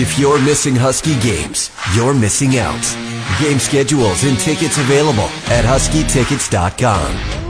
If you're missing Husky games, you're missing out. Game schedules and tickets available at huskytickets.com.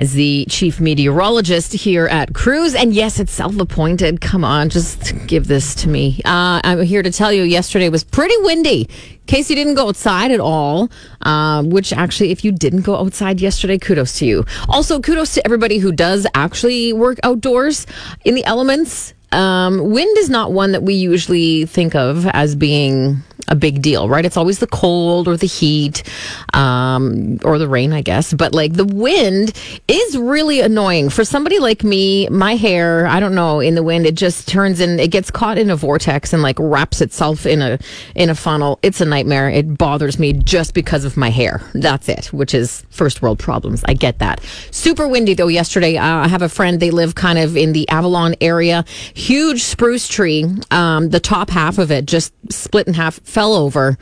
as the chief meteorologist here at Cruz. And yes, it's self appointed. Come on, just give this to me. Uh, I'm here to tell you yesterday was pretty windy. In case you didn't go outside at all, uh, which actually, if you didn't go outside yesterday, kudos to you. Also, kudos to everybody who does actually work outdoors in the elements. Um, wind is not one that we usually think of as being a big deal, right? It's always the cold or the heat um, or the rain, I guess. But like the wind is really annoying for somebody like me. My hair, I don't know, in the wind, it just turns in, it gets caught in a vortex and like wraps itself in a in a funnel. It's a nightmare. It bothers me just because of my hair. That's it, which is first world problems. I get that. Super windy though. Yesterday, uh, I have a friend. They live kind of in the Avalon area. Huge spruce tree. Um, the top half of it just split in half fell over.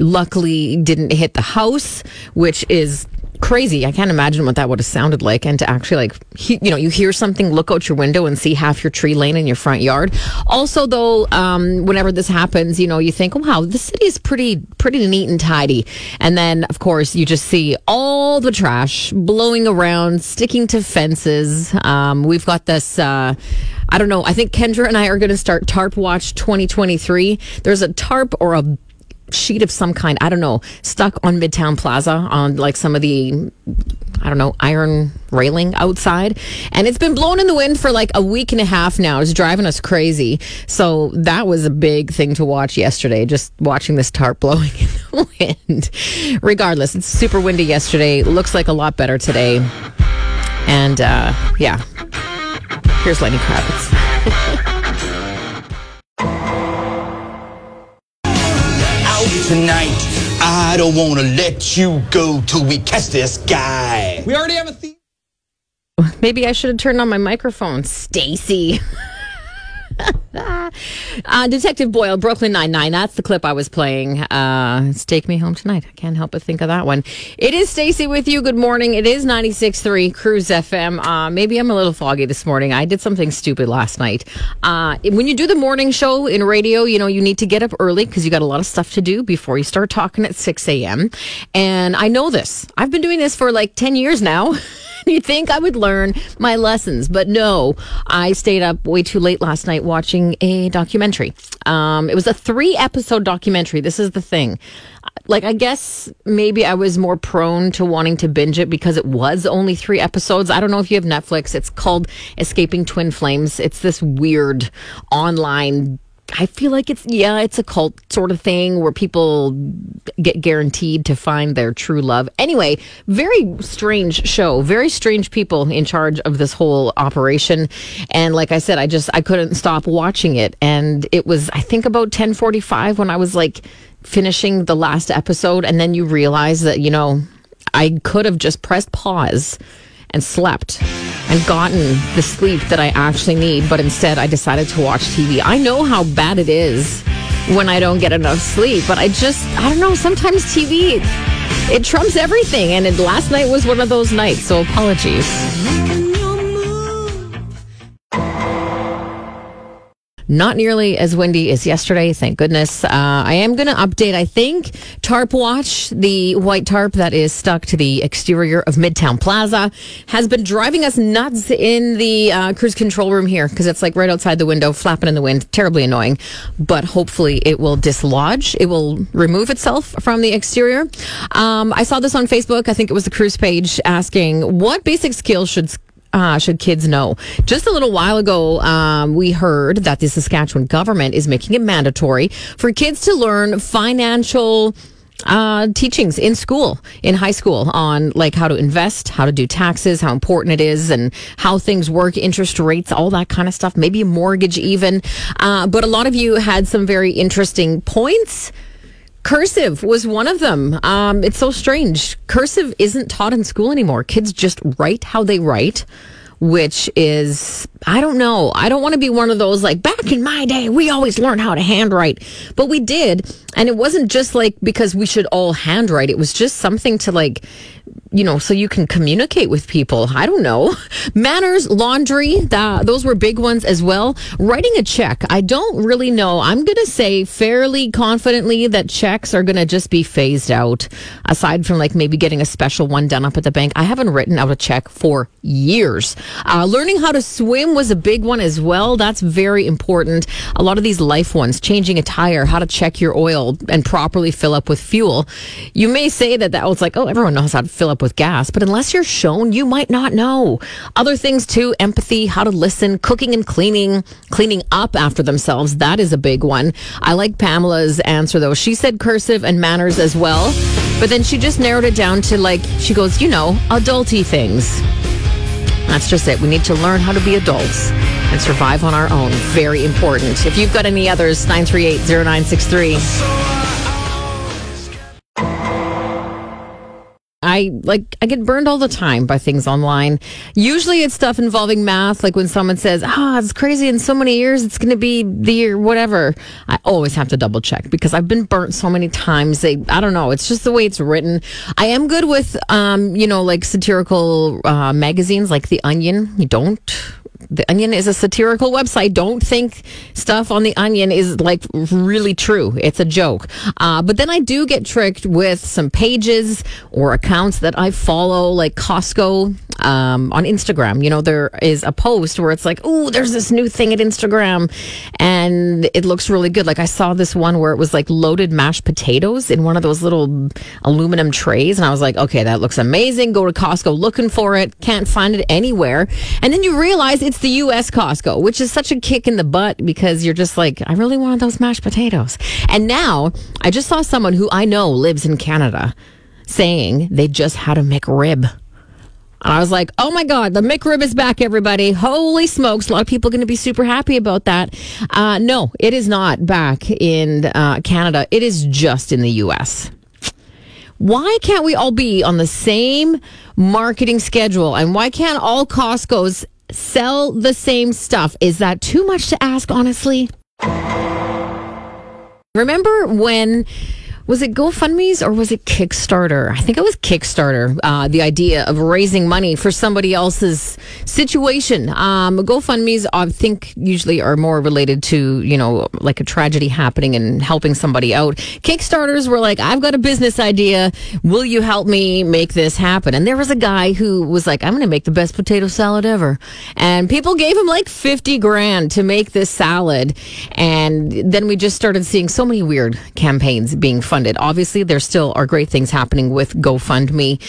Luckily, didn't hit the house, which is crazy. I can't imagine what that would have sounded like. And to actually like, he, you know, you hear something, look out your window and see half your tree laying in your front yard. Also, though, um, whenever this happens, you know, you think, oh, wow, the city is pretty, pretty neat and tidy. And then, of course, you just see all the trash blowing around, sticking to fences. Um, we've got this, uh, I don't know. I think Kendra and I are going to start Tarp Watch 2023. There's a tarp or a sheet of some kind, I don't know, stuck on Midtown Plaza on like some of the I don't know, iron railing outside. And it's been blowing in the wind for like a week and a half now. It's driving us crazy. So that was a big thing to watch yesterday, just watching this tarp blowing in the wind. Regardless, it's super windy yesterday. Looks like a lot better today. And uh, yeah, here's Lenny Kravitz. Tonight. I don't want to let you go till we catch this guy. We already have a theme. Maybe I should have turned on my microphone, Stacy. uh, Detective Boyle, Brooklyn Nine Nine. That's the clip I was playing. Uh, it's Take Me Home Tonight. I can't help but think of that one. It is Stacy with you. Good morning. It is 96.3 Cruz FM. Uh, maybe I'm a little foggy this morning. I did something stupid last night. Uh, when you do the morning show in radio, you know, you need to get up early because you got a lot of stuff to do before you start talking at 6 a.m. And I know this. I've been doing this for like 10 years now. you think I would learn my lessons, but no, I stayed up way too late last night watching a documentary. Um, it was a three episode documentary. This is the thing. Like, I guess maybe I was more prone to wanting to binge it because it was only three episodes. I don't know if you have Netflix. It's called Escaping Twin Flames. It's this weird online I feel like it's yeah, it's a cult sort of thing where people get guaranteed to find their true love. Anyway, very strange show, very strange people in charge of this whole operation. And like I said, I just I couldn't stop watching it and it was I think about 10:45 when I was like finishing the last episode and then you realize that, you know, I could have just pressed pause and slept and gotten the sleep that I actually need, but instead I decided to watch TV. I know how bad it is when I don't get enough sleep, but I just, I don't know, sometimes TV, it trumps everything. And it, last night was one of those nights, so apologies. Not nearly as windy as yesterday, thank goodness. Uh, I am going to update, I think, Tarp Watch, the white tarp that is stuck to the exterior of Midtown Plaza, has been driving us nuts in the uh, Cruz control room here because it's like right outside the window, flapping in the wind. Terribly annoying, but hopefully it will dislodge. It will remove itself from the exterior. Um, I saw this on Facebook. I think it was the Cruz page asking what basic skills should uh, should kids know? Just a little while ago, um, we heard that the Saskatchewan government is making it mandatory for kids to learn financial uh, teachings in school, in high school, on like how to invest, how to do taxes, how important it is, and how things work, interest rates, all that kind of stuff. Maybe a mortgage, even. Uh, but a lot of you had some very interesting points. Cursive was one of them. Um, it's so strange. Cursive isn't taught in school anymore. Kids just write how they write, which is I don't know. I don't want to be one of those like back in my day, we always learned how to handwrite, but we did. And it wasn't just like because we should all handwrite. It was just something to like you know, so you can communicate with people. I don't know. Manners, laundry, that, those were big ones as well. Writing a check, I don't really know. I'm going to say fairly confidently that checks are going to just be phased out, aside from like maybe getting a special one done up at the bank. I haven't written out a check for years. Uh, learning how to swim was a big one as well. That's very important. A lot of these life ones, changing a tire, how to check your oil and properly fill up with fuel. You may say that that oh, was like, oh, everyone knows how to fill up with gas, but unless you're shown, you might not know. Other things too, empathy, how to listen, cooking and cleaning, cleaning up after themselves. That is a big one. I like Pamela's answer though. She said cursive and manners as well, but then she just narrowed it down to like, she goes, you know, adulty things. That's just it. We need to learn how to be adults and survive on our own. Very important. If you've got any others, 938 0963. I like I get burned all the time by things online. Usually it's stuff involving math, like when someone says, "Ah, oh, it's crazy in so many years it's going to be the year whatever." I always have to double check because I've been burnt so many times. They I don't know, it's just the way it's written. I am good with um, you know, like satirical uh, magazines like The Onion. You don't the Onion is a satirical website. Don't think stuff on the Onion is like really true. It's a joke. Uh, but then I do get tricked with some pages or accounts that I follow, like Costco um, on Instagram. You know, there is a post where it's like, oh, there's this new thing at Instagram and it looks really good. Like I saw this one where it was like loaded mashed potatoes in one of those little aluminum trays. And I was like, okay, that looks amazing. Go to Costco looking for it. Can't find it anywhere. And then you realize it's the U.S. Costco, which is such a kick in the butt because you're just like, I really want those mashed potatoes. And now I just saw someone who I know lives in Canada saying they just had a McRib. And I was like, oh my God, the McRib is back, everybody. Holy smokes. A lot of people are going to be super happy about that. Uh, no, it is not back in uh, Canada. It is just in the U.S. Why can't we all be on the same marketing schedule? And why can't all Costco's sell the same stuff. Is that too much to ask, honestly? Remember when was it GoFundMe's or was it Kickstarter? I think it was Kickstarter. Uh, the idea of raising money for somebody else's situation. Um, GoFundMe's, I think, usually are more related to you know like a tragedy happening and helping somebody out. Kickstarters were like, I've got a business idea. Will you help me make this happen? And there was a guy who was like, I'm going to make the best potato salad ever, and people gave him like fifty grand to make this salad, and then we just started seeing so many weird campaigns being funded funded. Obviously, there still are great things happening with GoFundMe.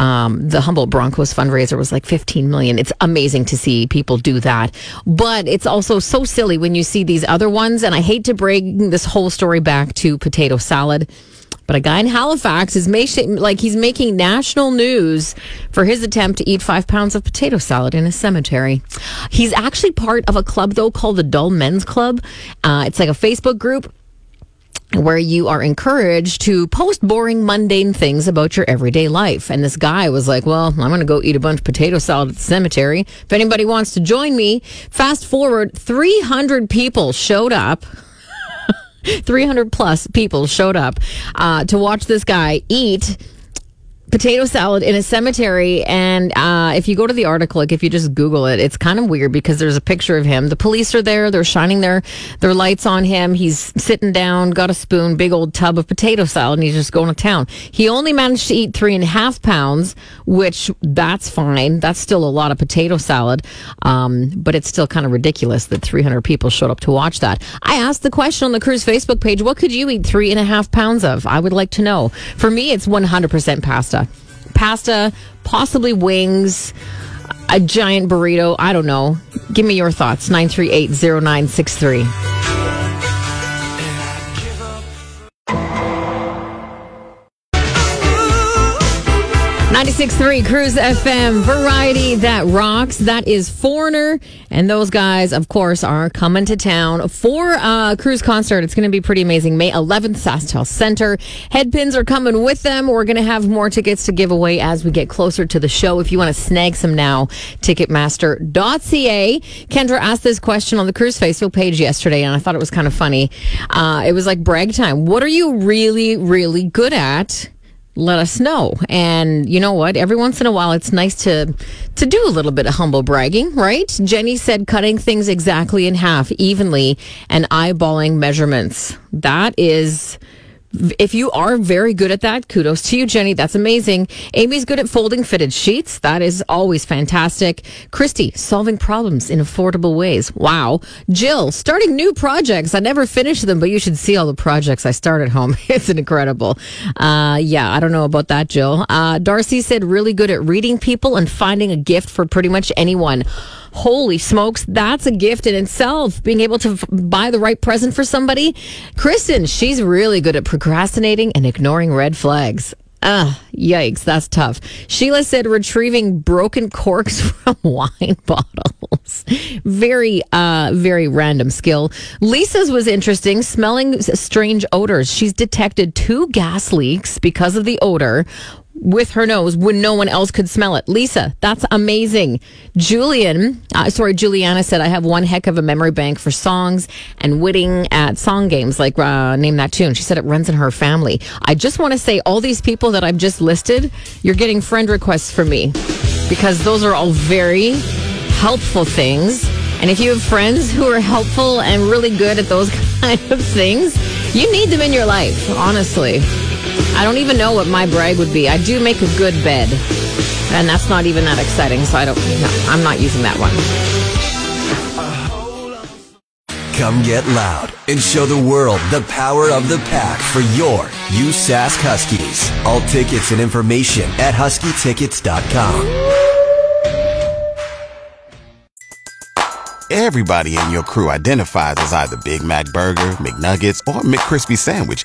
Um, the Humboldt Broncos fundraiser was like 15 million. It's amazing to see people do that, but it's also so silly when you see these other ones. And I hate to bring this whole story back to potato salad. But a guy in Halifax is making like he's making national news for his attempt to eat five pounds of potato salad in a cemetery. He's actually part of a club though called the Dull Men's Club. Uh, it's like a Facebook group where you are encouraged to post boring, mundane things about your everyday life. And this guy was like, Well, I'm going to go eat a bunch of potato salad at the cemetery. If anybody wants to join me, fast forward 300 people showed up. 300 plus people showed up uh, to watch this guy eat potato salad in a cemetery. And uh, if you go to the article, like if you just Google it, it's kind of weird because there's a picture of him. The police are there; they're shining their their lights on him. He's sitting down, got a spoon, big old tub of potato salad, and he's just going to town. He only managed to eat three and a half pounds, which that's fine. That's still a lot of potato salad, um, but it's still kind of ridiculous that 300 people showed up to watch that. I asked the question on the Cruz Facebook page: What could you eat three and a half pounds of? I would like to know. For me, it's 100% pasta pasta, possibly wings, a giant burrito. I don't know. Give me your thoughts. 938 96.3 Cruz FM variety that rocks. That is Foreigner. And those guys, of course, are coming to town for a Cruz concert. It's going to be pretty amazing. May 11th, SaskTel Center. Headpins are coming with them. We're going to have more tickets to give away as we get closer to the show. If you want to snag some now, ticketmaster.ca. Kendra asked this question on the Cruz Facebook page yesterday, and I thought it was kind of funny. Uh, it was like brag time. What are you really, really good at? Let us know. And you know what? Every once in a while, it's nice to to do a little bit of humble bragging, right? Jenny said cutting things exactly in half, evenly, and eyeballing measurements. That is if you are very good at that, kudos to you, Jenny. That's amazing. Amy's good at folding fitted sheets. That is always fantastic. Christy, solving problems in affordable ways. Wow. Jill, starting new projects. I never finish them, but you should see all the projects I start at home. It's incredible. Uh, yeah, I don't know about that, Jill. Uh, Darcy said really good at reading people and finding a gift for pretty much anyone. Holy smokes, that's a gift in itself. Being able to f- buy the right present for somebody. Kristen, she's really good at procrastinating and ignoring red flags. Ah, yikes, that's tough. Sheila said retrieving broken corks from wine bottles. Very, uh, very random skill. Lisa's was interesting, smelling strange odors. She's detected two gas leaks because of the odor with her nose when no one else could smell it. Lisa, that's amazing. Julian, uh, sorry, Juliana said, I have one heck of a memory bank for songs and witting at song games, like uh, name that tune. She said it runs in her family. I just want to say, all these people that I've just listed, you're getting friend requests from me because those are all very helpful things. And if you have friends who are helpful and really good at those kind of things, you need them in your life, honestly. I don't even know what my brag would be. I do make a good bed, and that's not even that exciting. So I don't. No, I'm not using that one. Come get loud and show the world the power of the pack for your USask Huskies. All tickets and information at huskytickets.com. Everybody in your crew identifies as either Big Mac Burger, McNuggets, or McCrispy Sandwich